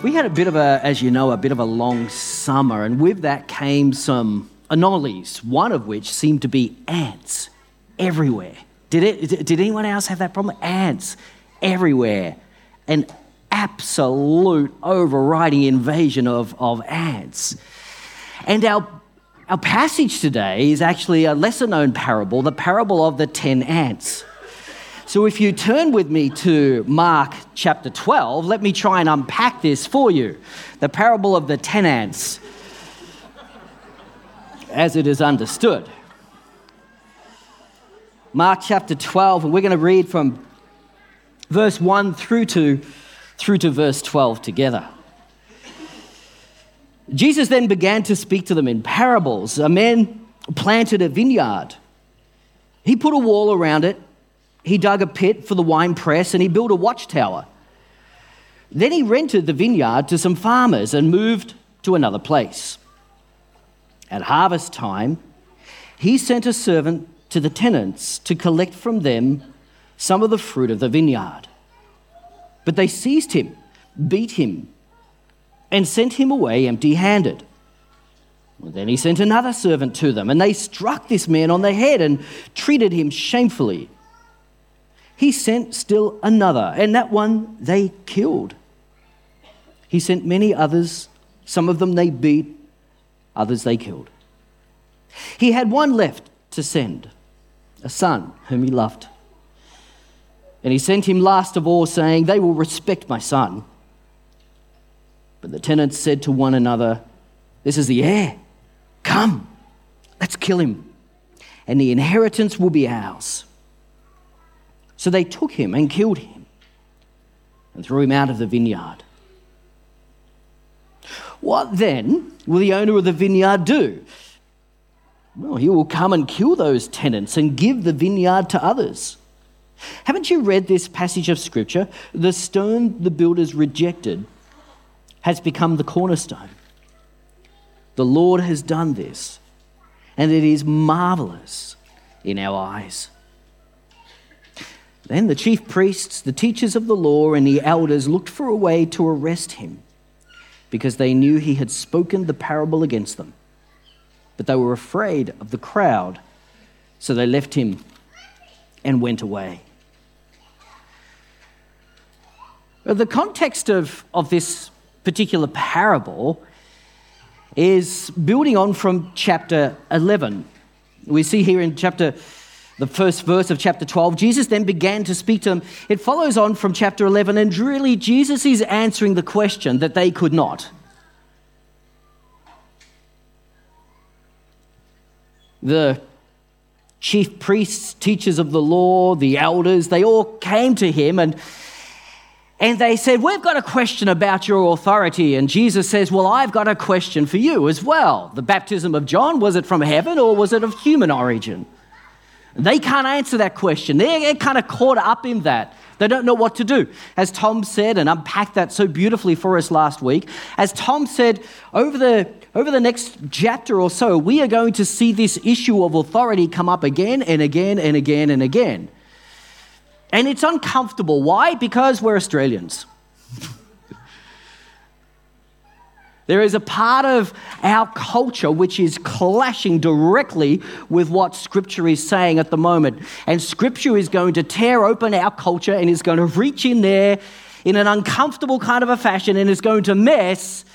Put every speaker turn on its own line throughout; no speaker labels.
We had a bit of a, as you know, a bit of a long summer, and with that came some anomalies, one of which seemed to be ants everywhere. Did, it, did anyone else have that problem? Ants everywhere. An absolute overriding invasion of, of ants. And our, our passage today is actually a lesser known parable, the parable of the ten ants. So if you turn with me to Mark chapter 12, let me try and unpack this for you. The parable of the ten ants, as it is understood. Mark chapter 12, and we're going to read from verse 1 through to, through to verse 12 together. Jesus then began to speak to them in parables. A man planted a vineyard. He put a wall around it he dug a pit for the wine press and he built a watchtower. Then he rented the vineyard to some farmers and moved to another place. At harvest time, he sent a servant to the tenants to collect from them some of the fruit of the vineyard. But they seized him, beat him, and sent him away empty handed. Then he sent another servant to them, and they struck this man on the head and treated him shamefully he sent still another, and that one they killed. He sent many others, some of them they beat, others they killed. He had one left to send, a son whom he loved. And he sent him last of all, saying, They will respect my son. But the tenants said to one another, This is the heir. Come, let's kill him, and the inheritance will be ours. So they took him and killed him and threw him out of the vineyard. What then will the owner of the vineyard do? Well, he will come and kill those tenants and give the vineyard to others. Haven't you read this passage of Scripture? The stone the builders rejected has become the cornerstone. The Lord has done this, and it is marvelous in our eyes. Then the chief priests, the teachers of the law, and the elders looked for a way to arrest him because they knew he had spoken the parable against them. But they were afraid of the crowd, so they left him and went away. The context of, of this particular parable is building on from chapter 11. We see here in chapter the first verse of chapter 12, Jesus then began to speak to them. It follows on from chapter 11, and really, Jesus is answering the question that they could not. The chief priests, teachers of the law, the elders, they all came to him and, and they said, We've got a question about your authority. And Jesus says, Well, I've got a question for you as well. The baptism of John, was it from heaven or was it of human origin? They can't answer that question. They're kind of caught up in that. They don't know what to do. As Tom said and unpacked that so beautifully for us last week, as Tom said, over the, over the next chapter or so, we are going to see this issue of authority come up again and again and again and again. And it's uncomfortable. Why? Because we're Australians. There is a part of our culture which is clashing directly with what Scripture is saying at the moment. And Scripture is going to tear open our culture and is going to reach in there in an uncomfortable kind of a fashion and is going to mess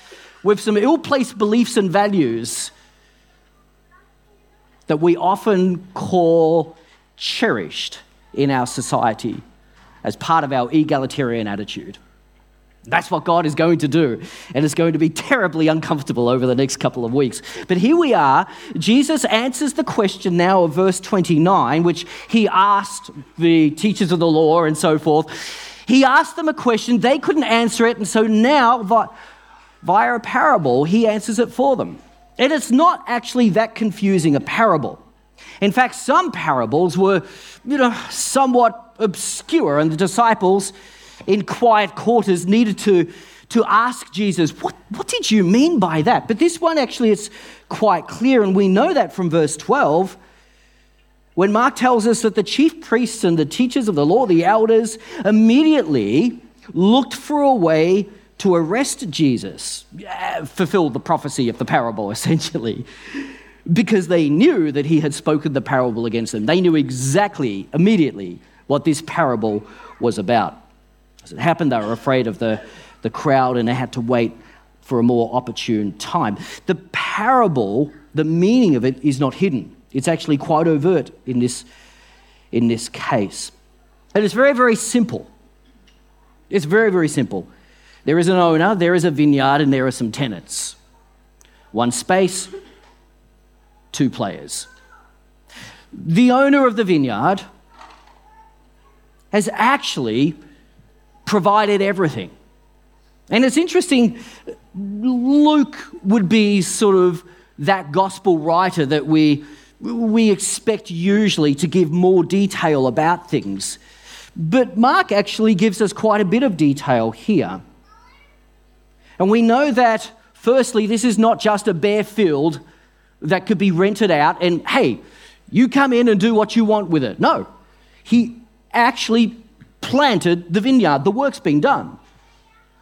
with some ill placed beliefs and values that we often call cherished in our society as part of our egalitarian attitude. That's what God is going to do. And it's going to be terribly uncomfortable over the next couple of weeks. But here we are. Jesus answers the question now of verse 29, which he asked the teachers of the law and so forth. He asked them a question, they couldn't answer it. And so now, via a parable, he answers it for them. And it's not actually that confusing a parable. In fact, some parables were, you know, somewhat obscure, and the disciples in quiet quarters needed to, to ask Jesus, what, what did you mean by that? But this one actually is quite clear, and we know that from verse 12 when Mark tells us that the chief priests and the teachers of the law, the elders, immediately looked for a way to arrest Jesus, uh, fulfill the prophecy of the parable, essentially, because they knew that he had spoken the parable against them. They knew exactly, immediately, what this parable was about. As it happened, they were afraid of the, the crowd and they had to wait for a more opportune time. The parable, the meaning of it is not hidden. It's actually quite overt in this, in this case. And it's very, very simple. It's very, very simple. There is an owner, there is a vineyard, and there are some tenants. One space, two players. The owner of the vineyard has actually provided everything. And it's interesting, Luke would be sort of that gospel writer that we, we expect usually to give more detail about things. But Mark actually gives us quite a bit of detail here. And we know that, firstly, this is not just a bare field that could be rented out and, hey, you come in and do what you want with it. No, he actually planted the vineyard. The work's been done.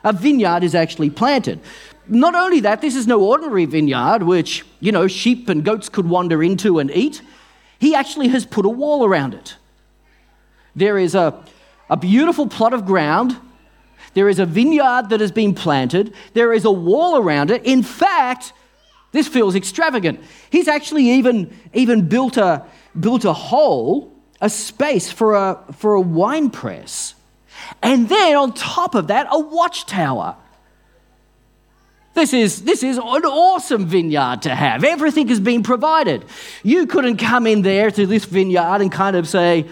A vineyard is actually planted. Not only that, this is no ordinary vineyard which, you know, sheep and goats could wander into and eat. He actually has put a wall around it. There is a, a beautiful plot of ground. There is a vineyard that has been planted. There is a wall around it. In fact, this feels extravagant. He's actually even, even built, a, built a hole, a space for a, for a wine press. And then on top of that, a watchtower. This is, this is an awesome vineyard to have. Everything has been provided. You couldn't come in there to this vineyard and kind of say,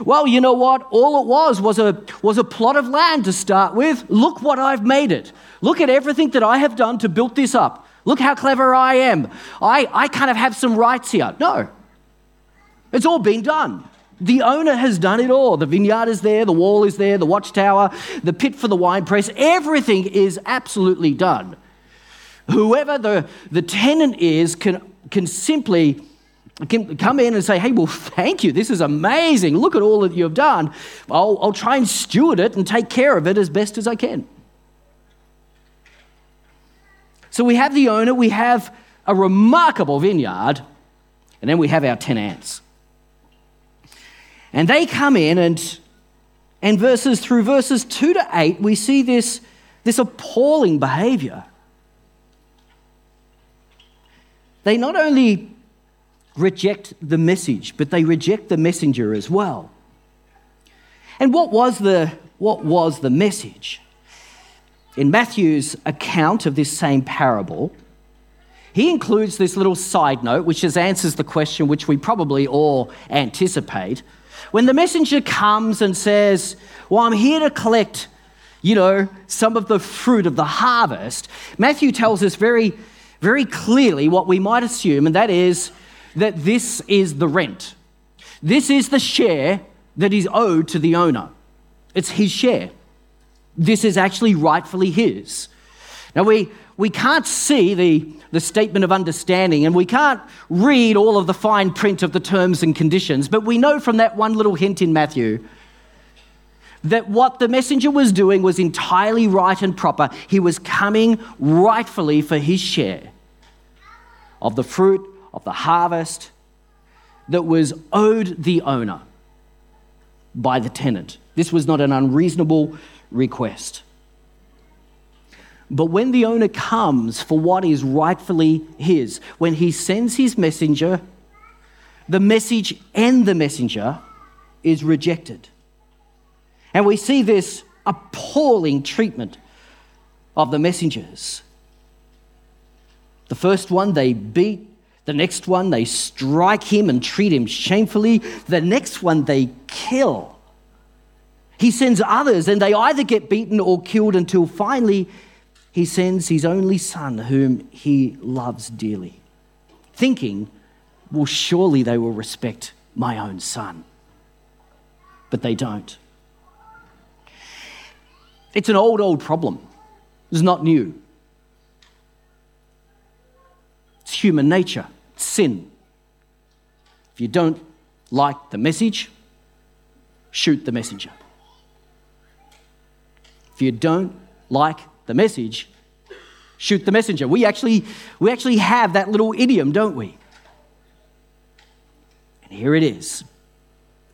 well, you know what? All it was was a, was a plot of land to start with. Look what I've made it. Look at everything that I have done to build this up. Look how clever I am. I, I kind of have some rights here. No, it's all been done. The owner has done it all. The vineyard is there, the wall is there, the watchtower, the pit for the wine press. Everything is absolutely done. Whoever the, the tenant is can, can simply can come in and say, hey, well, thank you. This is amazing. Look at all that you've done. I'll, I'll try and steward it and take care of it as best as I can. So we have the owner, we have a remarkable vineyard, and then we have our tenants. And they come in and and verses through verses 2 to 8 we see this this appalling behavior. They not only reject the message, but they reject the messenger as well. And what was the, what was the message? In Matthew's account of this same parable, he includes this little side note, which answers the question which we probably all anticipate. When the messenger comes and says, Well, I'm here to collect, you know, some of the fruit of the harvest, Matthew tells us very, very clearly what we might assume, and that is that this is the rent. This is the share that is owed to the owner. It's his share. This is actually rightfully his. Now, we, we can't see the, the statement of understanding and we can't read all of the fine print of the terms and conditions, but we know from that one little hint in Matthew that what the messenger was doing was entirely right and proper. He was coming rightfully for his share of the fruit of the harvest that was owed the owner by the tenant. This was not an unreasonable request. But when the owner comes for what is rightfully his, when he sends his messenger, the message and the messenger is rejected. And we see this appalling treatment of the messengers. The first one they beat, the next one, they strike him and treat him shamefully. The next one, they kill. He sends others, and they either get beaten or killed until finally he sends his only son, whom he loves dearly, thinking, well, surely they will respect my own son. But they don't. It's an old, old problem. It's not new. It's human nature, it's sin. If you don't like the message, shoot the messenger. If you don't like the message, shoot the messenger. We actually, we actually have that little idiom, don't we? And here it is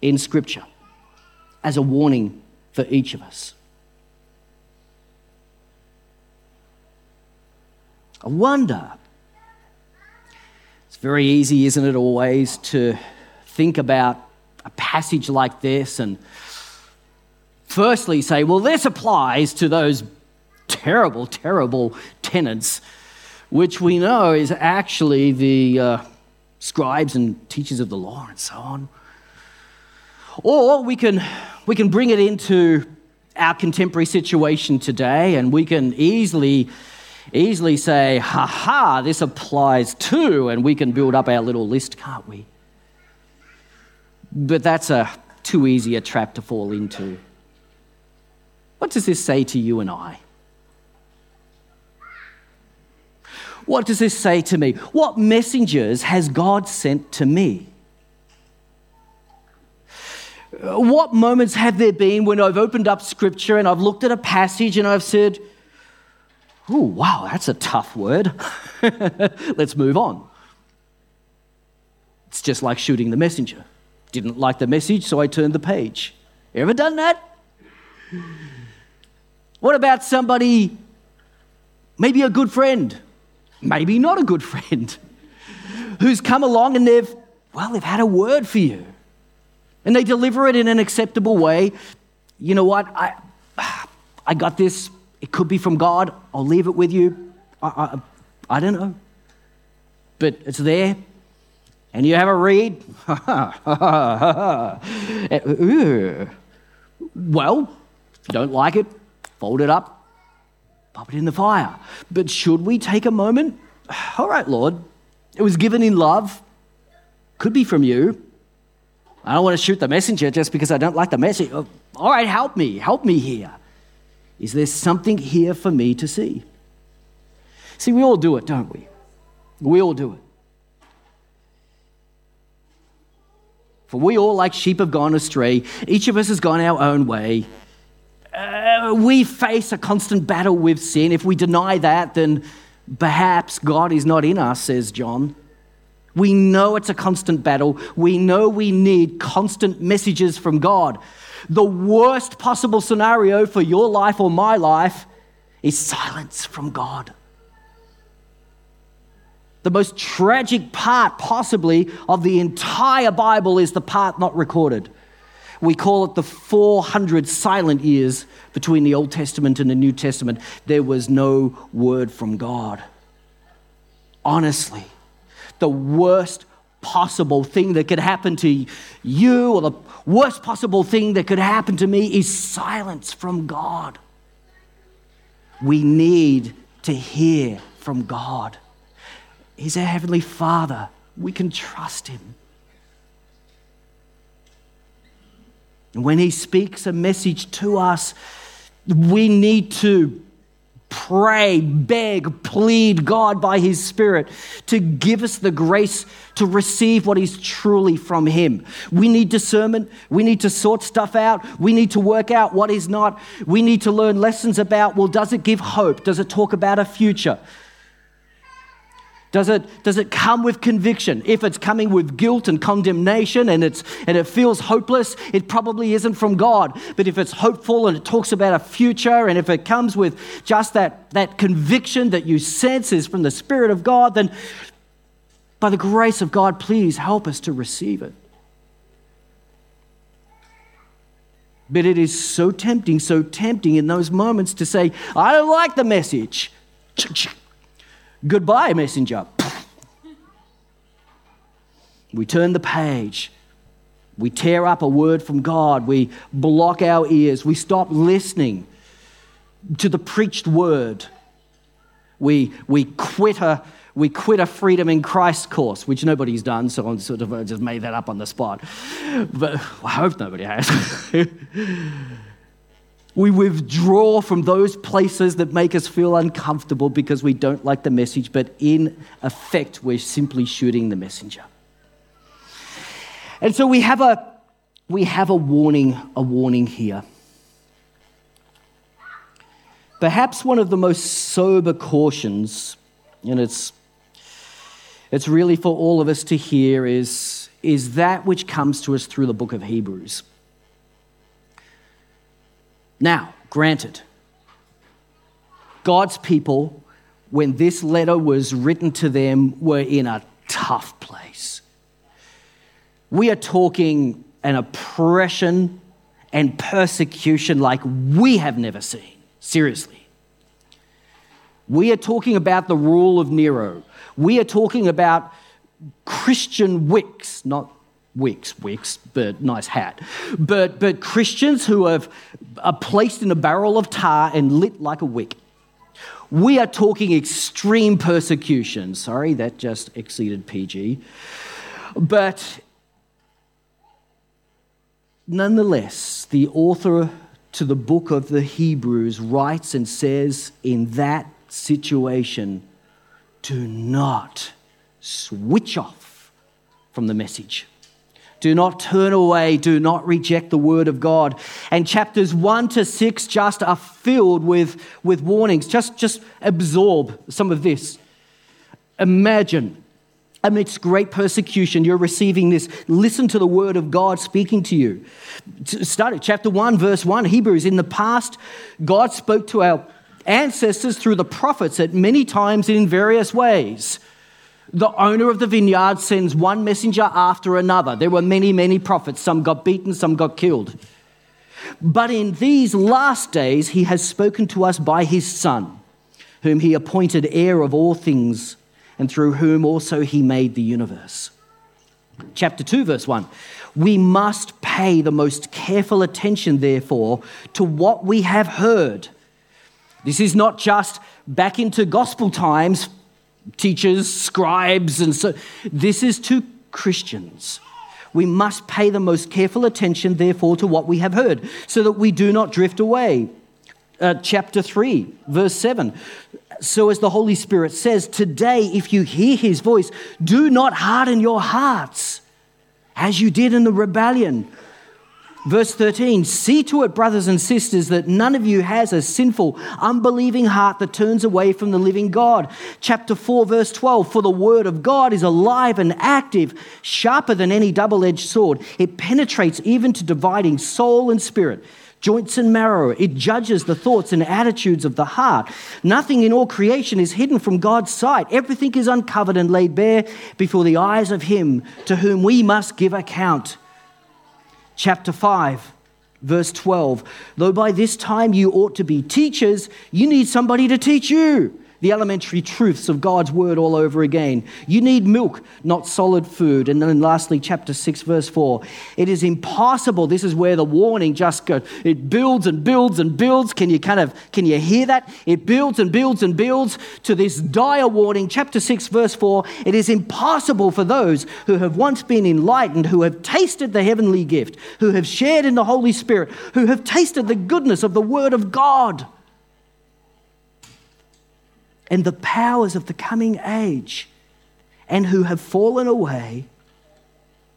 in Scripture as a warning for each of us. I wonder. It's very easy, isn't it, always, to think about a passage like this and firstly say, well, this applies to those terrible, terrible tenants, which we know is actually the uh, scribes and teachers of the law and so on. Or we can, we can bring it into our contemporary situation today and we can easily easily say, ha ha, this applies too, and we can build up our little list, can't we? But that's a too easy a trap to fall into. What does this say to you and I? What does this say to me? What messengers has God sent to me? What moments have there been when I've opened up scripture and I've looked at a passage and I've said, Oh, wow, that's a tough word. Let's move on. It's just like shooting the messenger. Didn't like the message, so I turned the page. Ever done that? What about somebody, maybe a good friend, maybe not a good friend, who's come along and they've, well, they've had a word for you and they deliver it in an acceptable way. You know what? I, I got this. It could be from God. I'll leave it with you. I, I, I don't know. But it's there and you have a read, eh, well, if you don't like it, fold it up, pop it in the fire. But should we take a moment? All right, Lord, it was given in love, could be from you. I don't want to shoot the messenger just because I don't like the message. Oh, all right, help me, help me here. Is there something here for me to see? See, we all do it, don't we? We all do it. For we all, like sheep, have gone astray. Each of us has gone our own way. We face a constant battle with sin. If we deny that, then perhaps God is not in us, says John. We know it's a constant battle. We know we need constant messages from God. The worst possible scenario for your life or my life is silence from God. The most tragic part, possibly, of the entire Bible is the part not recorded. We call it the 400 silent years between the Old Testament and the New Testament. There was no word from God. Honestly, the worst possible thing that could happen to you, or the worst possible thing that could happen to me, is silence from God. We need to hear from God. He's our Heavenly Father. We can trust Him. When He speaks a message to us, we need to pray, beg, plead God by His Spirit to give us the grace to receive what is truly from Him. We need discernment. We need to sort stuff out. We need to work out what is not. We need to learn lessons about well, does it give hope? Does it talk about a future? Does it, does it come with conviction? If it's coming with guilt and condemnation and, it's, and it feels hopeless, it probably isn't from God. But if it's hopeful and it talks about a future, and if it comes with just that, that conviction that you sense is from the Spirit of God, then by the grace of God, please help us to receive it. But it is so tempting, so tempting in those moments to say, I don't like the message. Goodbye, messenger. We turn the page. We tear up a word from God. We block our ears. We stop listening to the preached word. We, we, quit a, we quit a freedom in Christ course, which nobody's done, so I'm sort of just made that up on the spot. But I hope nobody has. We withdraw from those places that make us feel uncomfortable because we don't like the message, but in effect, we're simply shooting the messenger. And so we have a, we have a warning, a warning here. Perhaps one of the most sober cautions, and it's, it's really for all of us to hear, is, is that which comes to us through the book of Hebrews. Now, granted, God's people, when this letter was written to them, were in a tough place. We are talking an oppression and persecution like we have never seen. Seriously. We are talking about the rule of Nero. We are talking about Christian wicks, not wicks, wicks, but nice hat. But, but Christians who have, are placed in a barrel of tar and lit like a wick. We are talking extreme persecution. Sorry, that just exceeded PG. But nonetheless, the author to the book of the Hebrews writes and says, in that situation, do not switch off from the message. Do not turn away. Do not reject the word of God. And chapters one to six just are filled with, with warnings. Just, just absorb some of this. Imagine amidst great persecution, you're receiving this. Listen to the word of God speaking to you. Start at chapter 1, verse 1. Hebrews, in the past, God spoke to our ancestors through the prophets at many times in various ways. The owner of the vineyard sends one messenger after another. There were many, many prophets. Some got beaten, some got killed. But in these last days, he has spoken to us by his Son, whom he appointed heir of all things, and through whom also he made the universe. Chapter 2, verse 1. We must pay the most careful attention, therefore, to what we have heard. This is not just back into gospel times teachers, scribes, and so this is to Christians. We must pay the most careful attention, therefore, to what we have heard, so that we do not drift away. Uh, chapter 3, verse 7. So, as the Holy Spirit says, today, if you hear his voice, do not harden your hearts as you did in the rebellion Verse 13, see to it, brothers and sisters, that none of you has a sinful, unbelieving heart that turns away from the living God. Chapter 4, verse 12, for the word of God is alive and active, sharper than any double edged sword. It penetrates even to dividing soul and spirit, joints and marrow. It judges the thoughts and attitudes of the heart. Nothing in all creation is hidden from God's sight. Everything is uncovered and laid bare before the eyes of Him to whom we must give account chapter 5, verse 12. Though by this time you ought to be teachers, you need somebody to teach you the elementary truths of God's word all over again. You need milk, not solid food. And then lastly, chapter 6, verse 4. It is impossible. This is where the warning just goes. It builds and builds and builds. Can you kind of can you hear that? It builds and builds and builds to this dire warning. Chapter 6, verse 4. It is impossible for those who have once been enlightened, who have tasted the heavenly gift, who have shared in the Holy Spirit, who have tasted the goodness of the word of God and the powers of the coming age and who have fallen away,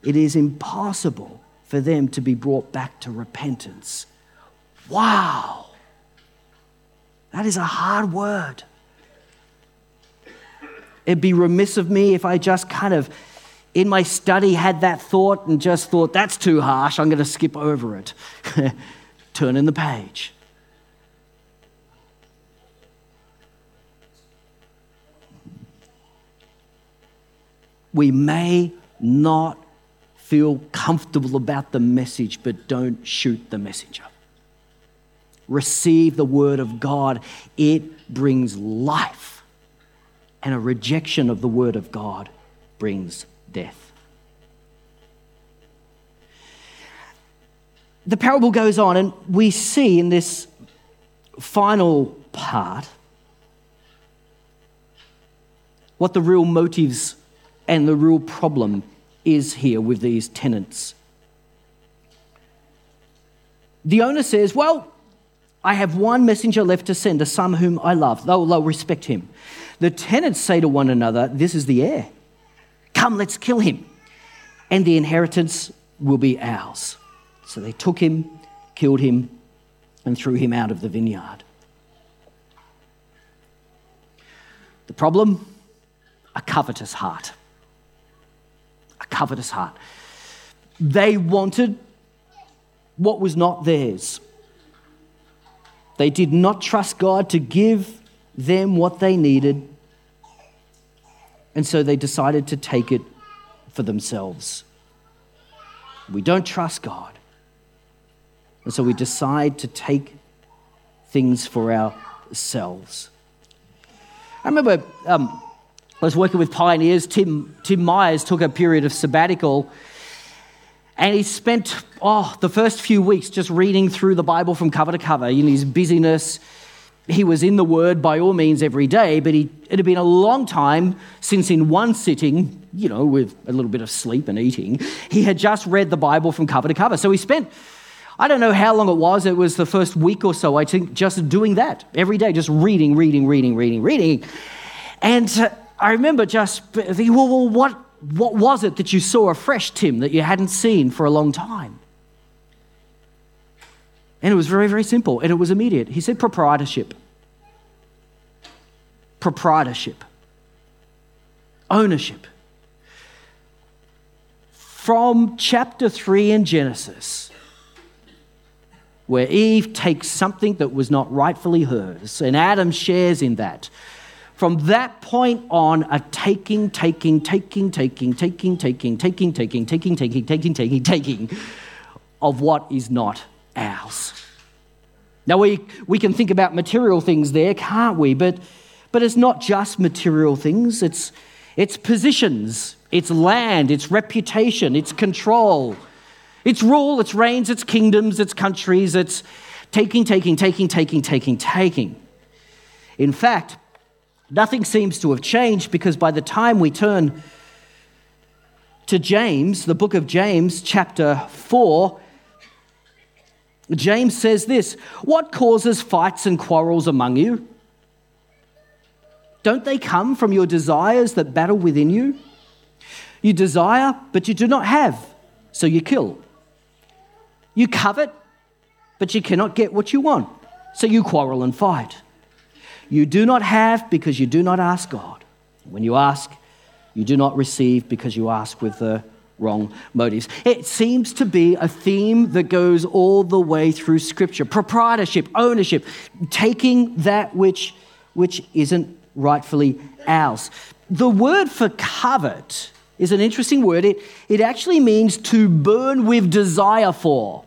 it is impossible for them to be brought back to repentance. Wow! That is a hard word. It'd be remiss of me if I just kind of, in my study, had that thought and just thought, that's too harsh, I'm going to skip over it. Turn in the page. We may not feel comfortable about the message, but don't shoot the messenger. Receive the word of God, it brings life. And a rejection of the word of God brings death. The parable goes on, and we see in this final part what the real motives and the real problem is here with these tenants. The owner says, Well, I have one messenger left to send, to some whom I love. They'll, they'll respect him. The tenants say to one another, This is the heir. Come, let's kill him, and the inheritance will be ours. So they took him, killed him, and threw him out of the vineyard. The problem? A covetous heart. Covetous heart. They wanted what was not theirs. They did not trust God to give them what they needed, and so they decided to take it for themselves. We don't trust God, and so we decide to take things for ourselves. I remember um, I was working with pioneers. Tim, Tim Myers took a period of sabbatical and he spent oh, the first few weeks just reading through the Bible from cover to cover in his busyness. He was in the Word by all means every day, but he, it had been a long time since, in one sitting, you know, with a little bit of sleep and eating, he had just read the Bible from cover to cover. So he spent, I don't know how long it was, it was the first week or so, I think, just doing that every day, just reading, reading, reading, reading, reading. And uh, I remember just thinking, well, well what, what was it that you saw afresh, Tim, that you hadn't seen for a long time? And it was very, very simple, and it was immediate. He said proprietorship. Proprietorship. Ownership. From chapter 3 in Genesis, where Eve takes something that was not rightfully hers, and Adam shares in that from that point on, a taking, taking, taking, taking, taking, taking, taking, taking, taking, taking, taking, taking, taking of what is not ours. Now, we, we can think about material things there, can't we? But, but it's not just material things, it's, it's positions, it's land, it's reputation, it's control, it's rule, it's reigns, it's kingdoms, it's countries, it's taking, taking, taking, taking, taking, taking. In fact, Nothing seems to have changed because by the time we turn to James, the book of James, chapter 4, James says this What causes fights and quarrels among you? Don't they come from your desires that battle within you? You desire, but you do not have, so you kill. You covet, but you cannot get what you want, so you quarrel and fight. You do not have because you do not ask God. When you ask, you do not receive because you ask with the wrong motives. It seems to be a theme that goes all the way through Scripture proprietorship, ownership, taking that which, which isn't rightfully ours. The word for covet is an interesting word. It, it actually means to burn with desire for.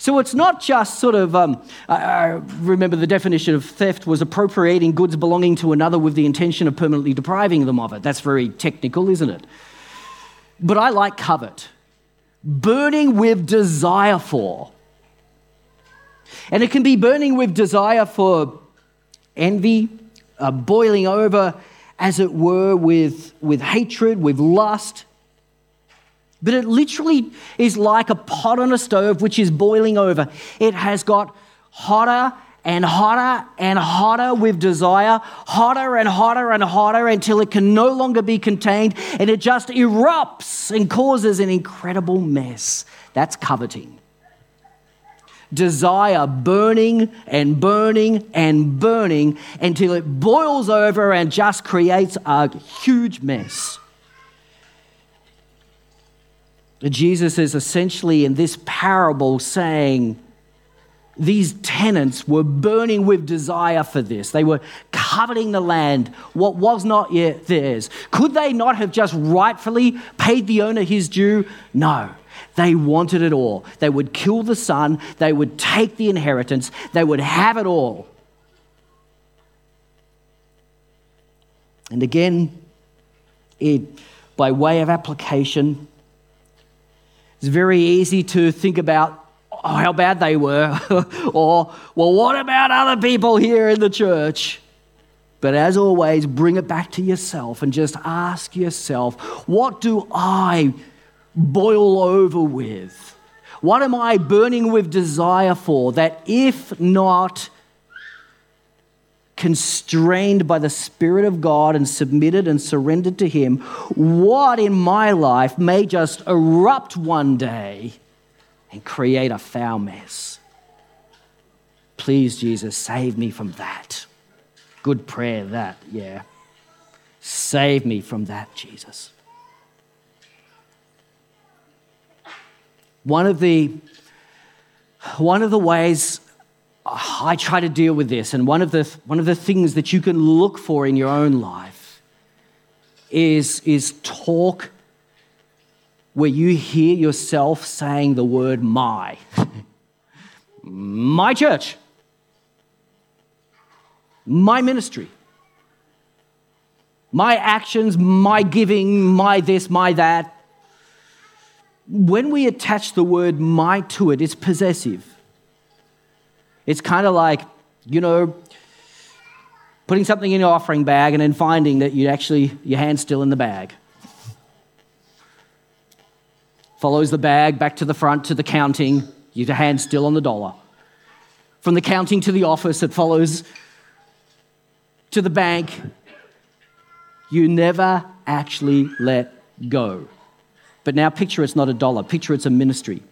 So it's not just sort of, um, I remember the definition of theft was appropriating goods belonging to another with the intention of permanently depriving them of it. That's very technical, isn't it? But I like covet. Burning with desire for. And it can be burning with desire for envy, uh, boiling over, as it were, with, with hatred, with lust, but it literally is like a pot on a stove which is boiling over. It has got hotter and hotter and hotter with desire, hotter and hotter and hotter until it can no longer be contained and it just erupts and causes an incredible mess. That's coveting. Desire burning and burning and burning until it boils over and just creates a huge mess. Jesus is essentially in this parable saying, these tenants were burning with desire for this. They were coveting the land, what was not yet theirs. Could they not have just rightfully paid the owner his due? No. They wanted it all. They would kill the son, they would take the inheritance, they would have it all. And again, it, by way of application, it's very easy to think about oh, how bad they were, or, well, what about other people here in the church? But as always, bring it back to yourself and just ask yourself, what do I boil over with? What am I burning with desire for that if not constrained by the Spirit of God and submitted and surrendered to Him, what in my life may just erupt one day and create a foul mess? Please, Jesus, save me from that. Good prayer, that, yeah. Save me from that, Jesus. One of the, one of the ways I try to deal with this, and one of the, one of the things that you can look for in your own life is, is talk where you hear yourself saying the word my. my church, my ministry, my actions, my giving, my this, my that. When we attach the word my to it, it's possessive. It's kind of like, you know, putting something in your offering bag and then finding that you actually, your hand's still in the bag. Follows the bag back to the front to the counting, your hand's still on the dollar. From the counting to the office, it follows to the bank. You never actually let go. But now picture it's not a dollar, picture it's a ministry.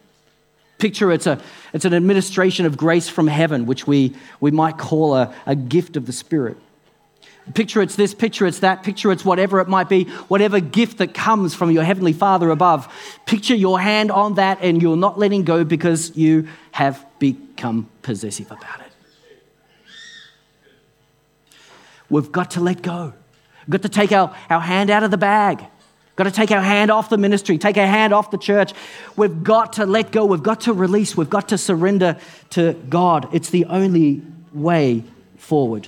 Picture it's, a, it's an administration of grace from heaven, which we, we might call a, a gift of the Spirit. Picture it's this, picture it's that, picture it's whatever it might be, whatever gift that comes from your Heavenly Father above. Picture your hand on that and you're not letting go because you have become possessive about it. We've got to let go. We've got to take our, our hand out of the bag. Got to take our hand off the ministry, take our hand off the church. We've got to let go. We've got to release. We've got to surrender to God. It's the only way forward.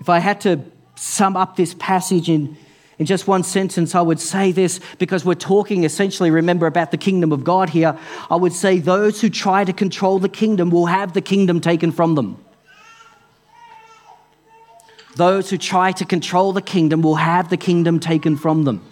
If I had to sum up this passage in, in just one sentence, I would say this because we're talking essentially, remember, about the kingdom of God here. I would say those who try to control the kingdom will have the kingdom taken from them. Those who try to control the kingdom will have the kingdom taken from them.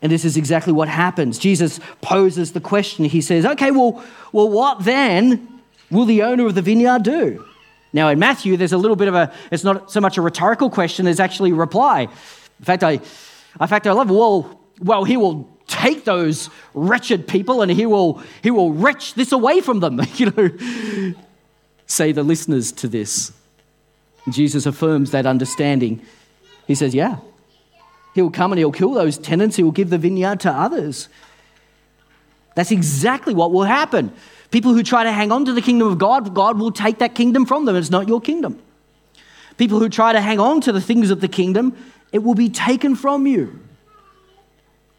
And this is exactly what happens. Jesus poses the question. He says, Okay, well, well, what then will the owner of the vineyard do? Now, in Matthew, there's a little bit of a, it's not so much a rhetorical question, there's actually a reply. In fact, I, in fact, I love, well, well, he will take those wretched people and he will, he will wrench this away from them, you know, say the listeners to this. Jesus affirms that understanding. He says, Yeah, he'll come and he'll kill those tenants, he will give the vineyard to others. That's exactly what will happen. People who try to hang on to the kingdom of God, God will take that kingdom from them. It's not your kingdom. People who try to hang on to the things of the kingdom, it will be taken from you.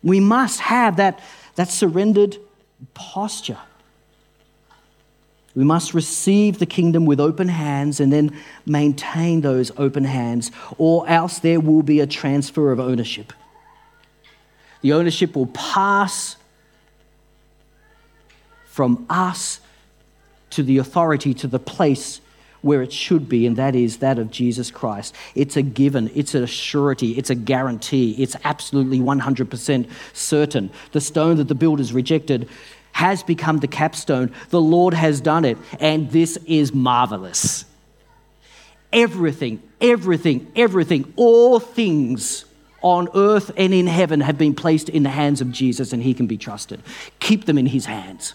We must have that, that surrendered posture. We must receive the kingdom with open hands and then maintain those open hands, or else there will be a transfer of ownership. The ownership will pass from us to the authority, to the place where it should be, and that is that of Jesus Christ. It's a given, it's a surety, it's a guarantee, it's absolutely 100% certain. The stone that the builders rejected has become the capstone. The Lord has done it, and this is marvelous. Everything, everything, everything, all things on earth and in heaven have been placed in the hands of Jesus, and he can be trusted. Keep them in his hands.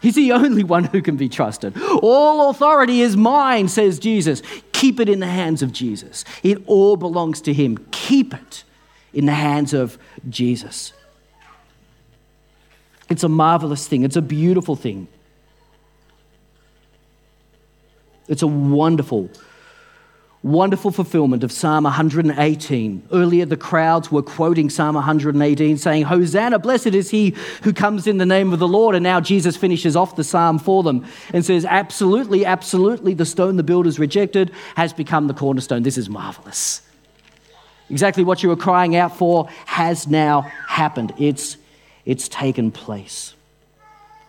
He's the only one who can be trusted. All authority is mine, says Jesus. Keep it in the hands of Jesus. It all belongs to him. Keep it in the hands of Jesus. It's a marvelous thing, it's a beautiful thing. It's a wonderful, wonderful fulfillment of Psalm 118. Earlier, the crowds were quoting Psalm 118, saying, Hosanna, blessed is he who comes in the name of the Lord. And now Jesus finishes off the psalm for them and says, Absolutely, absolutely, the stone the builders rejected has become the cornerstone. This is marvelous. Exactly what you were crying out for has now happened. It's it's taken place.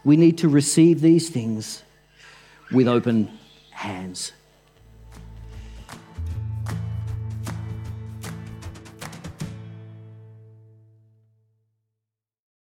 We need to receive these things with open hands.